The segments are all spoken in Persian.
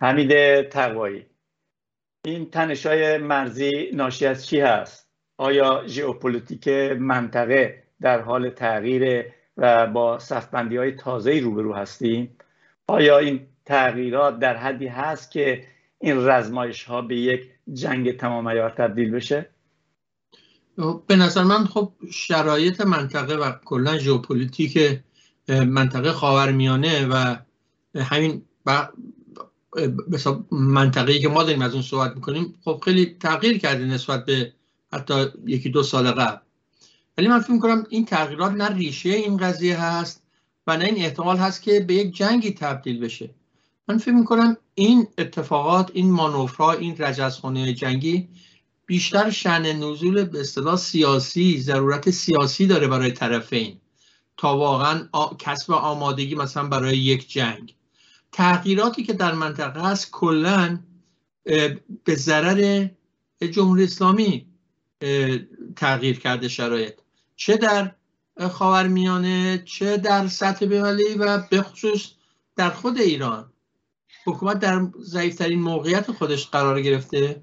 حمید تقوایی این تنش های مرزی ناشی از چی هست؟ آیا ژئوپلیتیک منطقه در حال تغییر و با صفبندی های تازه روبرو هستیم؟ آیا این تغییرات در حدی هست که این رزمایش ها به یک جنگ تمام عیار تبدیل بشه؟ به نظر من خب شرایط منطقه و کلا ژئوپلیتیک منطقه خاورمیانه و همین منطقه‌ای که ما داریم از اون صحبت می‌کنیم خب خیلی تغییر کرده نسبت به حتی یکی دو سال قبل. ولی من فکر می‌کنم این تغییرات نه ریشه این قضیه هست و نه این احتمال هست که به یک جنگی تبدیل بشه. من فکر می‌کنم این اتفاقات این مانورها این رجزخانه جنگی بیشتر شن نزول به اصطلاح سیاسی ضرورت سیاسی داره برای طرفین تا واقعا کسب آمادگی مثلا برای یک جنگ. تغییراتی که در منطقه هست کلا به ضرر جمهوری اسلامی تغییر کرده شرایط. چه در خاورمیانه چه در سطح بینالمللی و به خصوص در خود ایران. حکومت در ضعیفترین موقعیت خودش قرار گرفته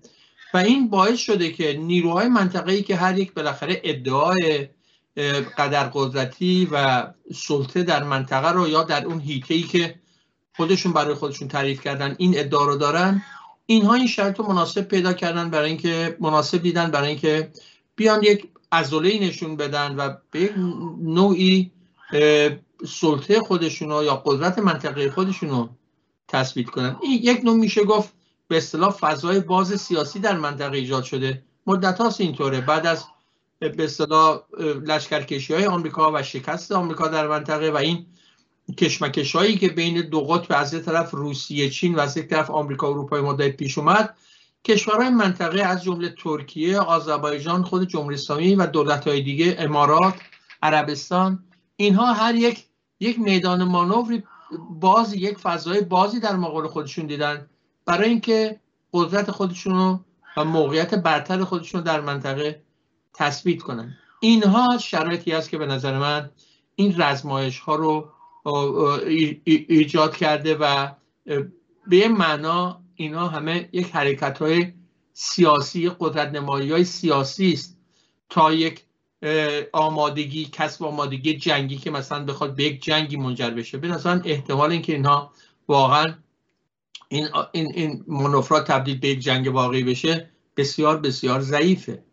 و این باعث شده که نیروهای منطقه‌ای که هر یک بالاخره ادعای قدر قدرتی و سلطه در منطقه رو یا در اون هیته‌ای که خودشون برای خودشون تعریف کردن. این ادعا رو دارن. اینها این شرط رو مناسب پیدا کردن برای اینکه مناسب دیدن برای اینکه بیان یک ازوله نشون بدن و به یک نوعی سلطه خودشون یا قدرت منطقه خودشون رو تثبیت کنن. این یک نوع میشه گفت به اصطلاح فضای باز سیاسی در منطقه ایجاد شده. مدت هاست اینطوره. بعد از به اصطلاح لشکرکشی های آمریکا و شکست آمریکا در منطقه و این کشمکش هایی که بین دو قطب از طرف روسیه چین و از یک طرف آمریکا و اروپای مدت پیش اومد کشورهای منطقه از جمله ترکیه، آذربایجان، خود جمهوری اسلامی و دولت‌های دیگه امارات، عربستان اینها هر یک یک میدان مانوری باز یک فضای بازی در مقابل خودشون دیدن. برای اینکه قدرت خودشون و موقعیت برتر خودشون در منطقه تثبیت کنن. اینها شرایطی است که به نظر من این رزمایش ها رو ایجاد کرده و به یه معنا اینا همه یک حرکت های سیاسی قدرت نمایی های سیاسی است تا یک آمادگی کسب آمادگی جنگی که مثلا بخواد به یک جنگی منجر بشه. به مثلا احتمال اینکه اینها واقعا این این این منفرات تبدیل به یک جنگ واقعی بشه بسیار بسیار ضعیفه.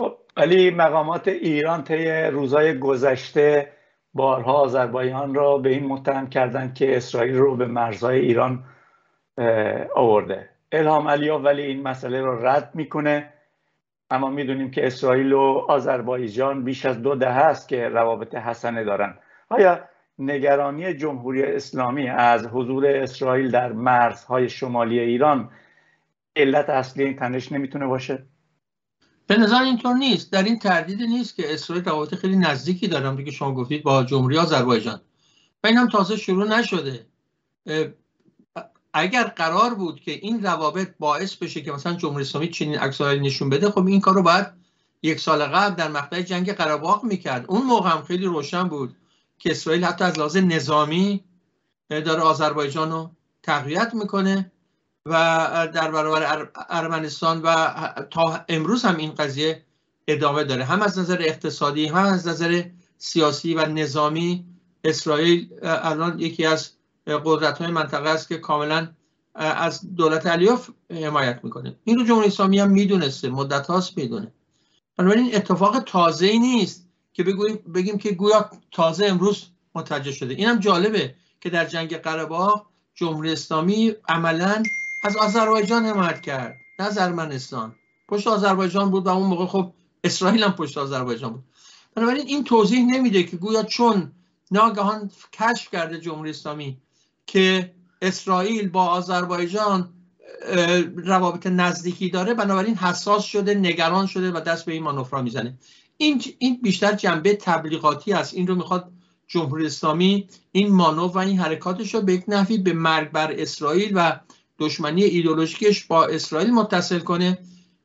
خب ولی مقامات ایران طی روزهای گذشته بارها آذربایجان را به این متهم کردند که اسرائیل رو به مرزهای ایران آورده. الهام علیا ولی این مسئله رو رد می‌کنه. اما می‌دونیم که اسرائیل و آذربایجان بیش از دو دهه است که روابط حسنه دارن. آیا نگرانی جمهوری اسلامی از حضور اسرائیل در مرزهای شمالی ایران علت اصلی این تنش نمی‌تونه باشه؟ به نظر اینطور نیست. در این تردید نیست که اسرائیل روابط خیلی نزدیکی دارم که شما گفتید با جمهوری آذربایجان. و این هم تازه شروع نشده. اگر قرار بود که این روابط باعث بشه که مثلا جمهوری اسلامی چنین عکسایی نشون بده خب این کار رو باید یک سال قبل در مقطع جنگ قره می‌کرد. اون موقع هم خیلی روشن بود که اسرائیل حتی از لحاظ نظامی داره آذربایجان رو تقویت می‌کنه. و در برابر ارمنستان و تا امروز هم این قضیه ادامه داره. هم از نظر اقتصادی هم از نظر سیاسی و نظامی اسرائیل الان یکی از قدرت های منطقه است که کاملا از دولت علیوف حمایت می‌کنه. این رو جمهوری اسلامی هم می‌دونسته مدت هاست می‌دونه. بنابراین اتفاق تازه ای نیست که بگویم بگیم که گویا تازه امروز متوجه شده. اینم جالبه که در جنگ قره جمهوری اسلامی عملا از آذربایجان حمایت کرد نه از ارمنستان پشت آذربایجان بود و اون موقع خب اسرائیل هم پشت آذربایجان بود. بنابراین این توضیح نمیده که گویا چون ناگهان کشف کرده جمهوری اسلامی که اسرائیل با آذربایجان روابط نزدیکی داره بنابراین حساس شده نگران شده و دست به این مانوفرا می‌زنه. این این بیشتر جنبه تبلیغاتی است. این رو می‌خواد جمهوری اسلامی این مانو و این حرکاتش رو به یک نحوی به مرگ بر اسرائیل و دشمنی ایدولوژیکش با اسرائیل متصل کنه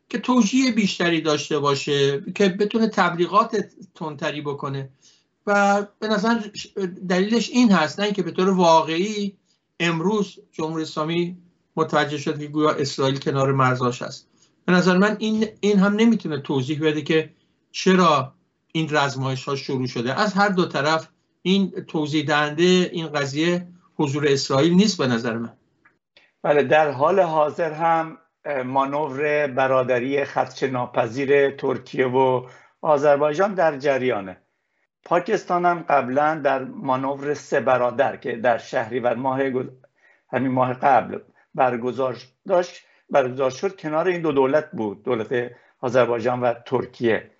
که توجیه بیشتری داشته باشه که بتونه تبلیغات تندتری بکنه. و به نظر دلیلش این هست نه اینکه به طور واقعی امروز جمهوری اسلامی متوجه شد که گویا اسرائیل کنار مرزاش هست. به نظر من این, این هم نمی‌تونه توضیح بده که چرا این رزمایش ها شروع شده. از هر دو طرف این توضیح دهنده این قضیه حضور اسرائیل نیست به نظر من. بله در حال حاضر هم مانور برادری خدشه ناپذیر ترکیه و آذربایجان در جریانه. پاکستان هم قبلا در مانور سه برادر که در شهری و ماه همین ماه قبل برگزار داشت برگزار شد کنار این دو دولت بود دولت آذربایجان و ترکیه.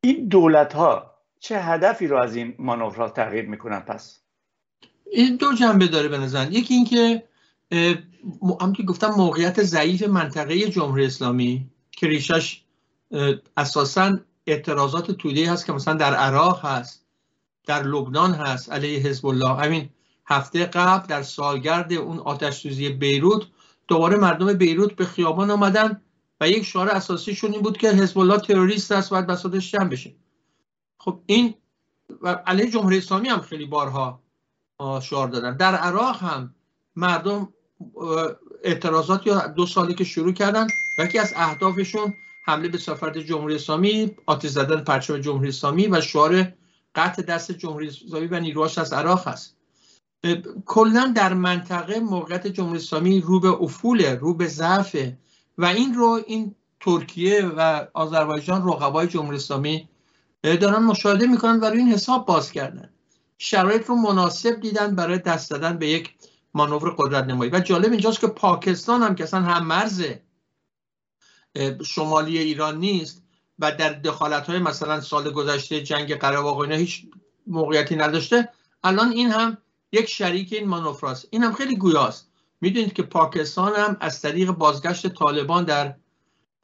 این دولت ها چه هدفی رو از این مانورها تغییر می‌کنن پس؟ این دو جنبه داره به نظر یکی اینکه همونطور گفتم موقعیت ضعیف منطقه جمهوری اسلامی که ریشش اساسا اعتراضات توده هست که مثلا در عراق هست در لبنان هست علیه حزب الله همین هفته قبل در سالگرد اون آتش سوزی بیروت دوباره مردم بیروت به خیابان آمدن و یک شعار اساسیشون این بود که حزب الله تروریست است باید بساطش جمع بشه. خب این و علیه جمهوری اسلامی هم خیلی بارها شعار دادن. در عراق هم مردم اعتراضات یا دو سالی که شروع کردن و یکی از اهدافشون حمله به سفارت جمهوری اسلامی آتش زدن پرچم جمهوری اسلامی و شعار قطع دست جمهوری اسلامی و نیروهاش از عراق هست. کلا در منطقه موقعیت جمهوری اسلامی رو به افول رو به ضعف و این رو این ترکیه و آذربایجان رقبای جمهوری اسلامی دارن مشاهده می‌کنن و روی این حساب باز کردن. شرایط رو مناسب دیدن برای دست دادن به یک مانور قدرت نمایی. و جالب اینجاست که پاکستان هم که اصلا هم مرز شمالی ایران نیست و در دخالت های مثلا سال گذشته جنگ قره اینا هیچ موقعیتی نداشته الان این هم یک شریک این مانوفراست این هم خیلی گویاست. می‌دونید که پاکستان هم از طریق بازگشت طالبان در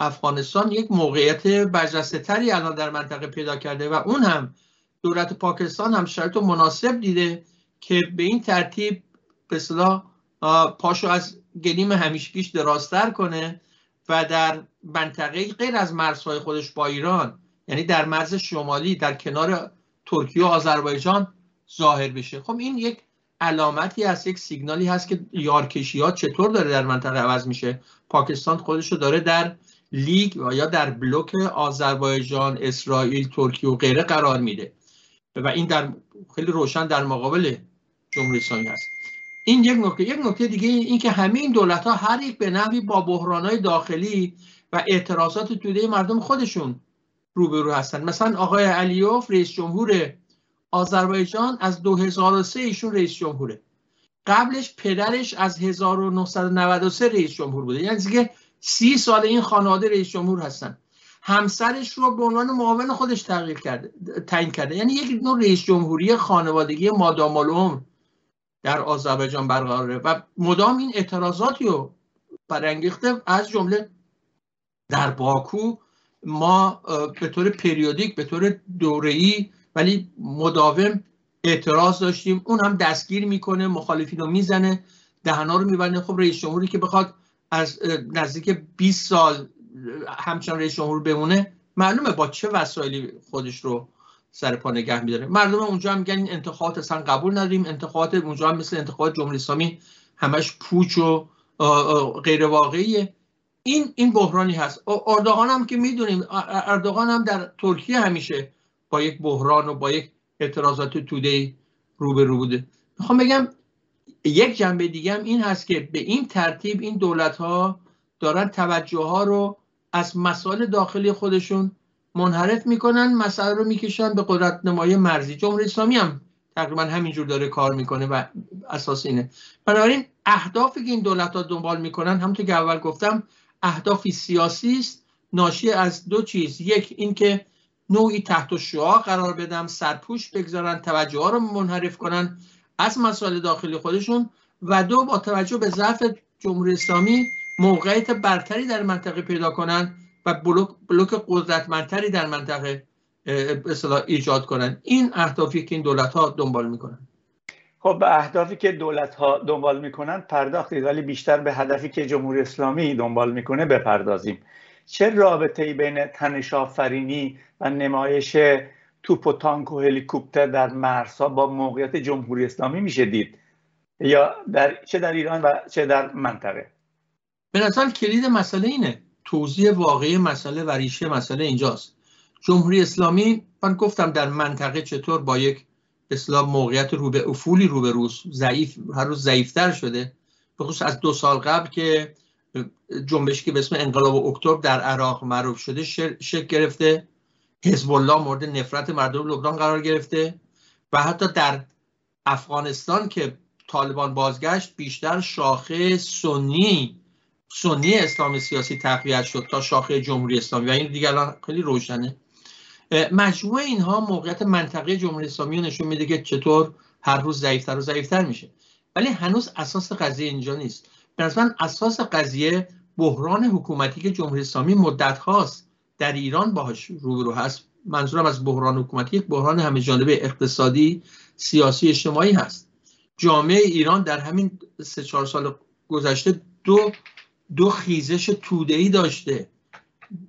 افغانستان یک موقعیت برجسته تری الان در منطقه پیدا کرده و اون هم دولت پاکستان هم شرط مناسب دیده که به این ترتیب به صلاح پاشو از گلیم همیشگیش درازتر کنه و در منطقه غیر از مرزهای خودش با ایران یعنی در مرز شمالی در کنار ترکیه و آذربایجان ظاهر بشه. خب این یک علامتی هست یک سیگنالی هست که یارکشی ها چطور داره در منطقه عوض میشه؟ پاکستان خودش رو داره در لیگ یا در بلوک آذربایجان اسرائیل ترکیه و غیره قرار میده. و این در خیلی روشن در مقابل جمهوری اسلامی هست. این یک نکته. یک نکته دیگه این که همه این دولت ها هر یک به نحوی با بحران های داخلی و اعتراضات توده مردم خودشون روبرو هستن. مثلا آقای علیوف رئیس جمهور آذربایجان از 2003 ایشون رئیس جمهوره. قبلش پدرش از 1993 رئیس جمهور بوده. یعنی که سی سال این خانواده رئیس جمهور هستن. همسرش رو به عنوان معاون خودش تغییر کرده تعیین کرده. یعنی یک نوع رئیس جمهوری خانوادگی مادام العمر در آذربایجان برقراره و مدام این اعتراضاتی رو برانگیخته از جمله در باکو ما به طور پریودیک به طور دوره‌ای ولی مداوم اعتراض داشتیم. اون هم دستگیر می‌کنه مخالفین رو می‌زنه دهنا رو میبنده. خب رئیس جمهوری که بخواد از نزدیک 20 سال همچنان رئیس جمهور بمونه معلومه با چه وسایلی خودش رو سر پا نگه میداره. مردم اونجا هم میگن این انتخابات اصلا قبول نداریم. انتخابات اونجا هم مثل انتخابات جمهوری اسلامی همش پوچ و غیر واقعیه. این این بحرانی هست. اردوغان هم که می‌دونیم اردوغان هم در ترکیه همیشه با یک بحران و با یک اعتراضات توده روبرو بوده. می‌خوام بگم یک جنبه دیگه هم این هست که به این ترتیب این دولت ها دارن توجه ها رو از مسائل داخلی خودشون منحرف می‌کنن مسائل رو می‌کشن به قدرت نمای مرزی. جمهوری اسلامی هم تقریبا همینجور داره کار می‌کنه و اساس اینه. بنابراین اهدافی که این دولت ها دنبال می‌کنن همونطور که اول گفتم اهدافی سیاسی است. ناشی از دو چیز. یک اینکه نوعی تحت شعا قرار بدم سرپوش بگذارن توجه ها رو منحرف کنن از مسائل داخلی خودشون و دو با توجه به ضعف جمهوری اسلامی موقعیت برتری در منطقه پیدا کنن و بلوک, بلوک قدرتمندتری در منطقه اصطلاح ایجاد کنن. این اهدافی که این دولت ها دنبال می‌کنن. خب به اهدافی که دولت ها دنبال می‌کنن پرداختید ولی بیشتر به هدفی که جمهوری اسلامی دنبال می‌کنه بپردازیم. چه رابطه ای بین تنش آفرینی و نمایش توپ و تانک و هلیکوپتر در مرزها با موقعیت جمهوری اسلامی میشه دید؟ یا در چه در ایران و چه در منطقه؟ به نظر کلید مسئله اینه. توضیح واقعی مسئله و ریشه مسئله اینجاست. جمهوری اسلامی من گفتم در منطقه چطور با یک اسلام موقعیت رو به افولی رو به روز ضعیف هر روز ضعیفتر شده. به خصوص از دو سال قبل که جنبشی که به اسم انقلاب اکتبر در عراق معروف شده شکل گرفته. حزب الله مورد نفرت مردم لبنان قرار گرفته و حتی در افغانستان که طالبان بازگشت بیشتر شاخه سنی سنی اسلام سیاسی تقویت شد تا شاخه جمهوری اسلامی و این دیگه الان خیلی روشنه. مجموع اینها موقعیت منطقه جمهوری اسلامی رو نشون میده که چطور هر روز ضعیفتر و ضعیفتر میشه. ولی هنوز اساس قضیه اینجا نیست. به اساس قضیه بحران حکومتی که جمهوری اسلامی مدت هاست در ایران باهاش روبرو هست. منظورم از بحران حکومتی یک بحران همه جانبه اقتصادی سیاسی اجتماعی هست. جامعه ایران در همین سه چهار سال گذشته دو دو خیزش ای داشته.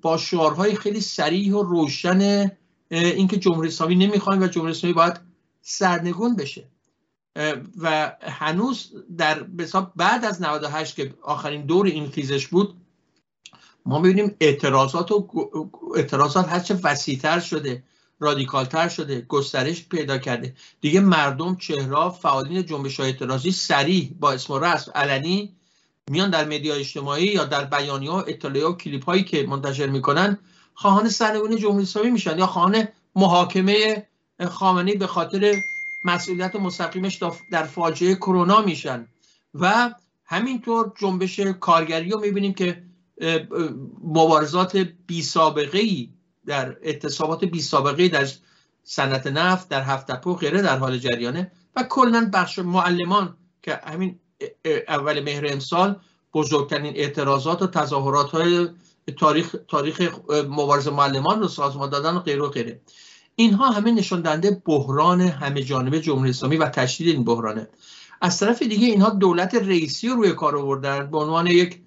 با شعارهای خیلی سریح و روشن اینکه جمهوری اسلامی نمی‌خوایم و جمهوری اسلامی باید سرنگون بشه. و هنوز در بعد از 98 که آخرین دور این خیزش بود ما می‌بینیم اعتراضات و اعتراضات هرچه وسیعتر شده رادیکالتر شده گسترش پیدا کرده. دیگه مردم چهره فعالین جنبش های اعتراضی سریع با اسم و رسم علنی میان در مدیا اجتماعی یا در بیانی ها اطلاعی و کلیپ هایی که منتشر می‌کنن خواهان سرنگونی جمهوری اسلامی میشن یا خواهان محاکمه خامنه‌ای به خاطر مسئولیت مستقیمش در فاجعه کرونا میشن. و همینطور جنبش کارگری رو می‌بینیم که مبارزات بی سابقه ای در اعتصابات بی سابقه در صنعت نفت در هفت و غیره در حال جریانه. و کلا بخش معلمان که همین اول مهر امسال بزرگترین اعتراضات و تظاهرات های تاریخ, تاریخ مبارزه معلمان رو سازمان دادن و غیره و غیره. اینها همه نشان دهنده بحران همه جانبه جمهوری اسلامی و تشدید این بحرانه. از طرف دیگه اینها دولت رئیسی رو روی کار آوردن به عنوان یک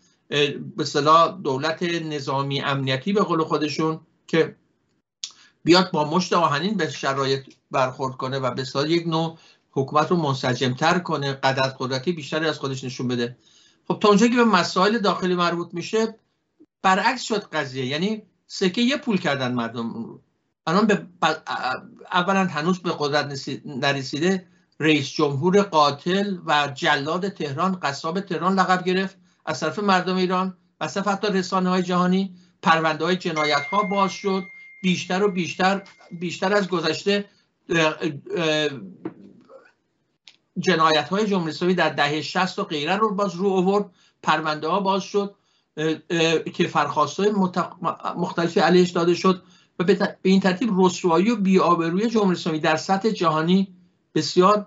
به دولت نظامی امنیتی به قول خودشون که بیاد با مشت آهنین به شرایط برخورد کنه و به یک نوع حکومت رو منسجمتر کنه قدرت قدرتی بیشتری از خودش نشون بده. خب تا اونجا که به مسائل داخلی مربوط میشه برعکس شد قضیه. یعنی سکه یه پول کردن مردم رو. الان به اولا هنوز به قدرت نرسیده رئیس جمهور قاتل و جلاد تهران قصاب تهران لقب گرفت از طرف مردم ایران. و از حتی رسانه های جهانی پرونده های جنایت ها باز شد. بیشتر و بیشتر بیشتر از گذشته جنایت های جمهوری اسلامی در دهه 60 و غیره رو باز رو آورد. پرونده ها باز شد. که فرخواست های مختلفی علیهش داده شد و به این ترتیب رسوایی و بیآبروی جمهوری اسلامی در سطح جهانی بسیار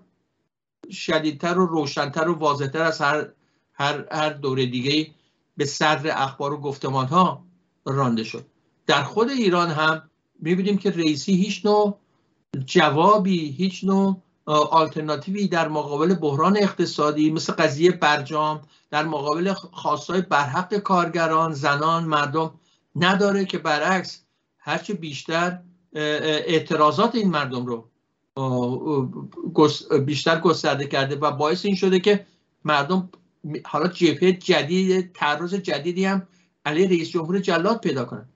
شدیدتر و روشنتر و واضحتر از هر هر هر دوره دیگه به صدر اخبار و گفتمان ها رانده شد. در خود ایران هم می‌بینیم که رئیسی هیچ نوع جوابی هیچ نوع آلترناتیوی در مقابل بحران اقتصادی مثل قضیه برجام در مقابل خواستای برحق کارگران زنان مردم نداره که برعکس هرچه بیشتر اعتراضات این مردم رو بیشتر گسترده کرده و باعث این شده که مردم حالا جبهه جدید تعرض جدیدی هم علیه رئیس جمهور جلاد پیدا کنن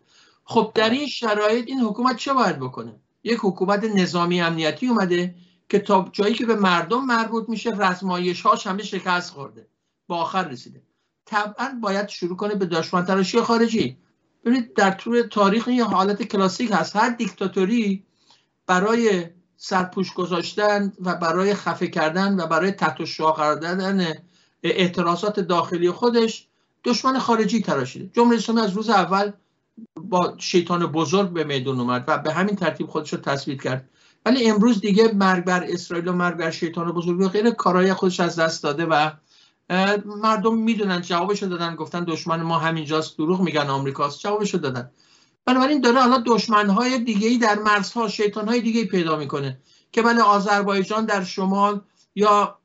خب در این شرایط این حکومت چه باید بکنه؟ یک حکومت نظامی امنیتی اومده که تا جایی که به مردم مربوط میشه رزمایش هاش همه شکست خورده. با آخر رسیده. طبعا باید شروع کنه به دشمن تراشی خارجی. ببینید در طول تاریخ یه حالت کلاسیک هست. هر دیکتاتوری برای سرپوش گذاشتن و برای خفه کردن و برای تحت شعا قرار دادن اعتراضات داخلی خودش دشمن خارجی تراشیده. جمهوری اسلامی از روز اول با شیطان بزرگ به میدون اومد و به همین ترتیب خودش رو تثبیت کرد. ولی امروز دیگه مرگ بر اسرائیل و مرگ بر شیطان بزرگ و غیر کارهای خودش از دست داده و مردم می‌دونن جوابشو دادن گفتن دشمن ما همینجاست دروغ میگن آمریکاست جوابشو دادن. بنابراین داره حالا دشمنهای دیگه ای در مرزها شیطانهای دیگه ای پیدا می‌کنه که بله آذربایجان در شمال یا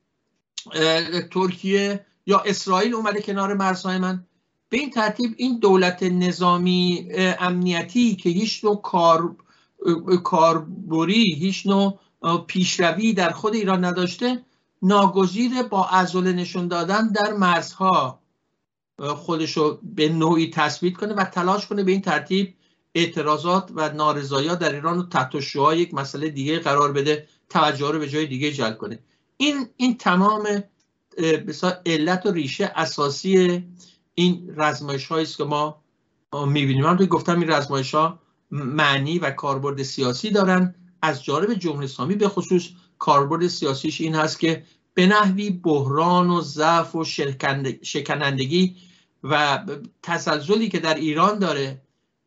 ترکیه یا اسرائیل اومده کنار مرزهای من. به این ترتیب این دولت نظامی امنیتی که هیچ نوع کار کاربری هیچ نوع پیشروی در خود ایران نداشته ناگزیر با عضله نشون دادن در مرزها خودشو به نوعی تثبیت کنه و تلاش کنه به این ترتیب اعتراضات و نارضایی در ایران رو تحت یک مسئله دیگه قرار بده توجه رو به جای دیگه جلب کنه. این این تمام علت و ریشه اساسی این رزمایش است که ما می‌بینیم. من گفتم این رزمایش ها معنی و کاربرد سیاسی دارن. از جانب جمهوری اسلامی به خصوص کاربرد سیاسیش این هست که به نحوی بحران و ضعف و شکنندگی و تزلزلی که در ایران داره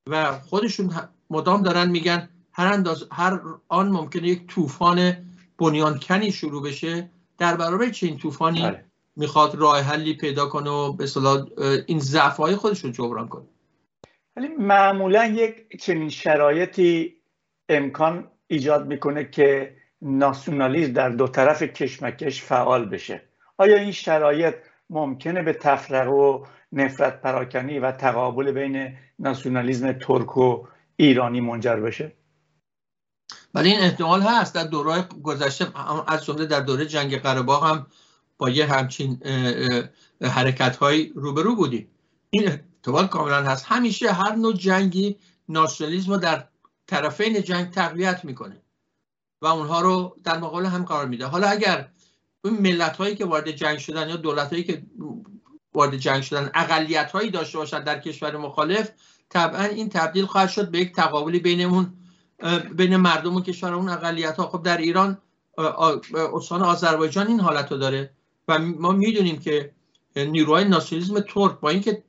و خودشون مدام دارن میگن هر, انداز هر آن ممکنه یک طوفان بنیانکنی شروع بشه. در برابر چنین طوفانی بله. می‌خواد راه حلی پیدا کنه و به این ضعف های خودش رو جبران کنه. ولی معمولا یک چنین شرایطی امکان ایجاد می‌کنه که ناسیونالیسم در دو طرف کشمکش فعال بشه. آیا این شرایط ممکنه به تفرقه و نفرت پراکنی و تقابل بین ناسیونالیسم ترک و ایرانی منجر بشه؟ ولی این احتمال هست. در دوره گذشته از جمله در دوره جنگ قره هم با یه همچین حرکت های روبرو بودیم. این احتمال کاملا هست. همیشه هر نوع جنگی ناسیونالیسم رو در طرفین جنگ تقویت می‌کنه و اونها رو در مقابل هم قرار میده. حالا اگر اون ملت هایی که وارد جنگ شدن یا دولت هایی که وارد جنگ شدن اقلیت هایی داشته باشن در کشور مخالف طبعا این تبدیل خواهد شد به یک تقابلی بین اون بین مردم و کشور اون اقلیت ها خب در ایران استان آذربایجان این حالت رو داره و ما می‌دونیم که نیروهای ناسیونالیسم ترک با اینکه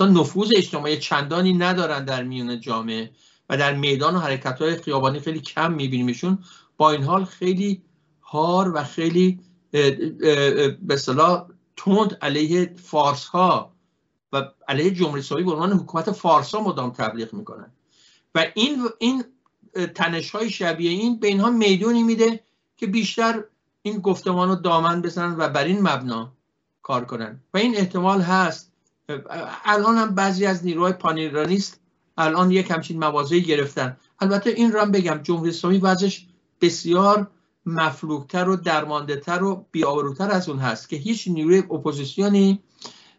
نفوذ اجتماعی چندانی ندارن در میون جامعه و در میدان و حرکت های خیابانی خیلی کم میبینیمشون. با این حال خیلی هار و خیلی به صلاح تند علیه فارس ها و علیه جمهوری اسلامی به عنوان حکومت فارس ها مدام تبلیغ می‌کنن. و این این تنش های شبیه این به اینها می‌دونی میده که بیشتر این گفتمان رو دامن بزنن و بر این مبنا کار کنن. و این احتمال هست. الان هم بعضی از نیروهای پانیرانیست الان یک همچین موازهی گرفتن. البته این رو هم بگم جمهوری اسلامی وضعش بسیار مفلوکتر و درماندهتر و بی‌آبروتر از اون هست که هیچ نیروی اپوزیسیونی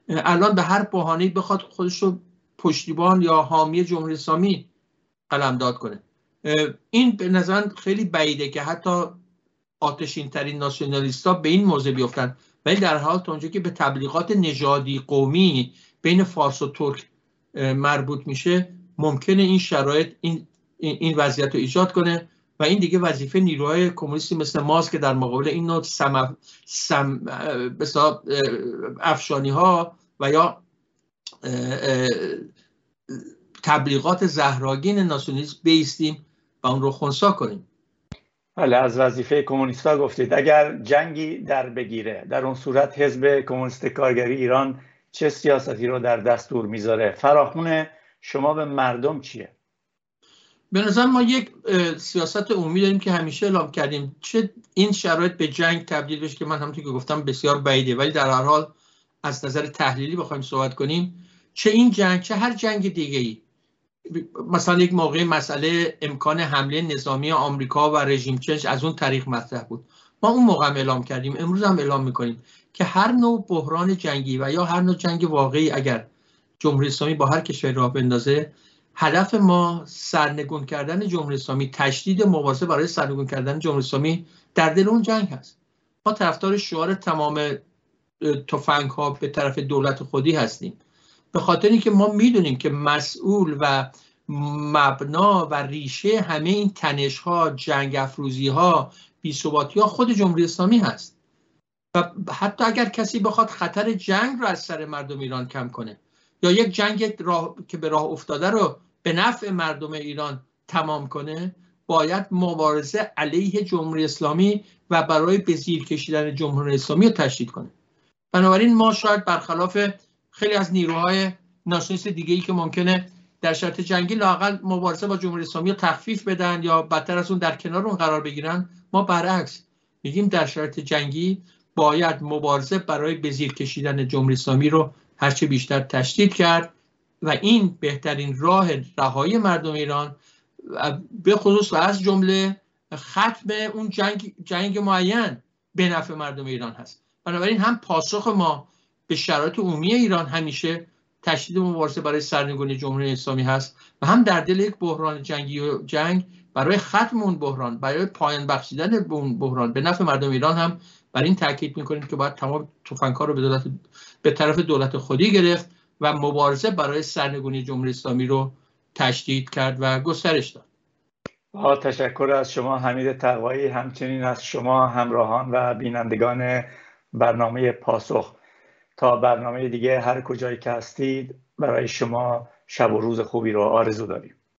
الان به هر بهانه بخواد خودش رو پشتیبان یا حامی جمهوری اسلامی قلمداد کنه. این به نظر خیلی بعیده که حتی آتشین ترین ناسیونالیست به این موضع بیفتن. ولی در هر حال تا اونجا که به تبلیغات نژادی قومی بین فارس و ترک مربوط میشه ممکنه این شرایط این این وضعیت رو ایجاد کنه و این دیگه وظیفه نیروهای کمونیستی مثل ماست که در مقابل این نوع سم, سم افشانی ها و یا تبلیغات زهراگین ناسیونالیسم بیستیم و اون رو خونسا کنیم. بله از وظیفه کمونیستا گفتید. اگر جنگی در بگیره در اون صورت حزب کمونیست کارگری ایران چه سیاستی رو در دستور می‌ذاره؟ فراخون شما به مردم چیه؟ به نظر ما یک سیاست عمومی داریم که همیشه اعلام کردیم. چه این شرایط به جنگ تبدیل بشه که من همونطور که گفتم بسیار بعیده. ولی در هر حال از نظر تحلیلی بخوایم صحبت کنیم. چه این جنگ چه هر جنگ دیگه ای مثلا یک موقع مسئله امکان حمله نظامی آمریکا و رژیم چنج از اون طریق مطرح بود. ما اون موقع هم اعلام کردیم امروز هم اعلام می‌کنیم که هر نوع بحران جنگی و یا هر نوع جنگ واقعی اگر جمهوری اسلامی با هر کشوری راه بندازه هدف ما سرنگون کردن جمهوری اسلامی تشدید مبارزه برای سرنگون کردن جمهوری اسلامی در دل اون جنگ هست. ما طرفدار شعار تمام تفنگ ها به طرف دولت خودی هستیم. به خاطر اینکه ما می‌دونیم که مسئول و مبنا و ریشه همه این تنش ها جنگ افروزی ها بیثباتی ها خود جمهوری اسلامی هست. و حتی اگر کسی بخواد خطر جنگ رو از سر مردم ایران کم کنه یا یک جنگ راه... که به راه افتاده رو به نفع مردم ایران تمام کنه باید مبارزه علیه جمهوری اسلامی و برای به زیر کشیدن جمهوری اسلامی رو تشدید کنه. بنابراین ما شاید برخلاف خیلی از نیروهای ناسیونالیست دیگه ای که ممکنه در شرط جنگی لاقل مبارزه با جمهوری اسلامی رو تخفیف بدن یا بدتر از اون در کنار اون قرار بگیرن ما برعکس میگیم در شرط جنگی باید مبارزه برای به زیر کشیدن جمهوری اسلامی رو هرچه بیشتر تشدید کرد و این بهترین راه رهایی مردم ایران به خصوص و از جمله ختم اون جنگ, جنگ معین به نفع مردم ایران هست. بنابراین هم پاسخ ما به شرایط عمومی ایران همیشه تشدید مبارزه برای سرنگونی جمهوری اسلامی هست و هم در دل یک بحران جنگی و جنگ برای ختم اون بحران برای پایان بخشیدن به اون بحران. به نفع مردم ایران هم بر این تاکید می‌کنیم که باید تمام تفنگ‌ها رو به دولت به طرف دولت خودی گرفت و مبارزه برای سرنگونی جمهوری اسلامی رو تشدید کرد و گسترش داد. با تشکر از شما حمید تقوایی همچنین از شما همراهان و بینندگان برنامه پاسخ. تا برنامه دیگه هر کجایی که هستید برای شما شب و روز خوبی رو آرزو داریم.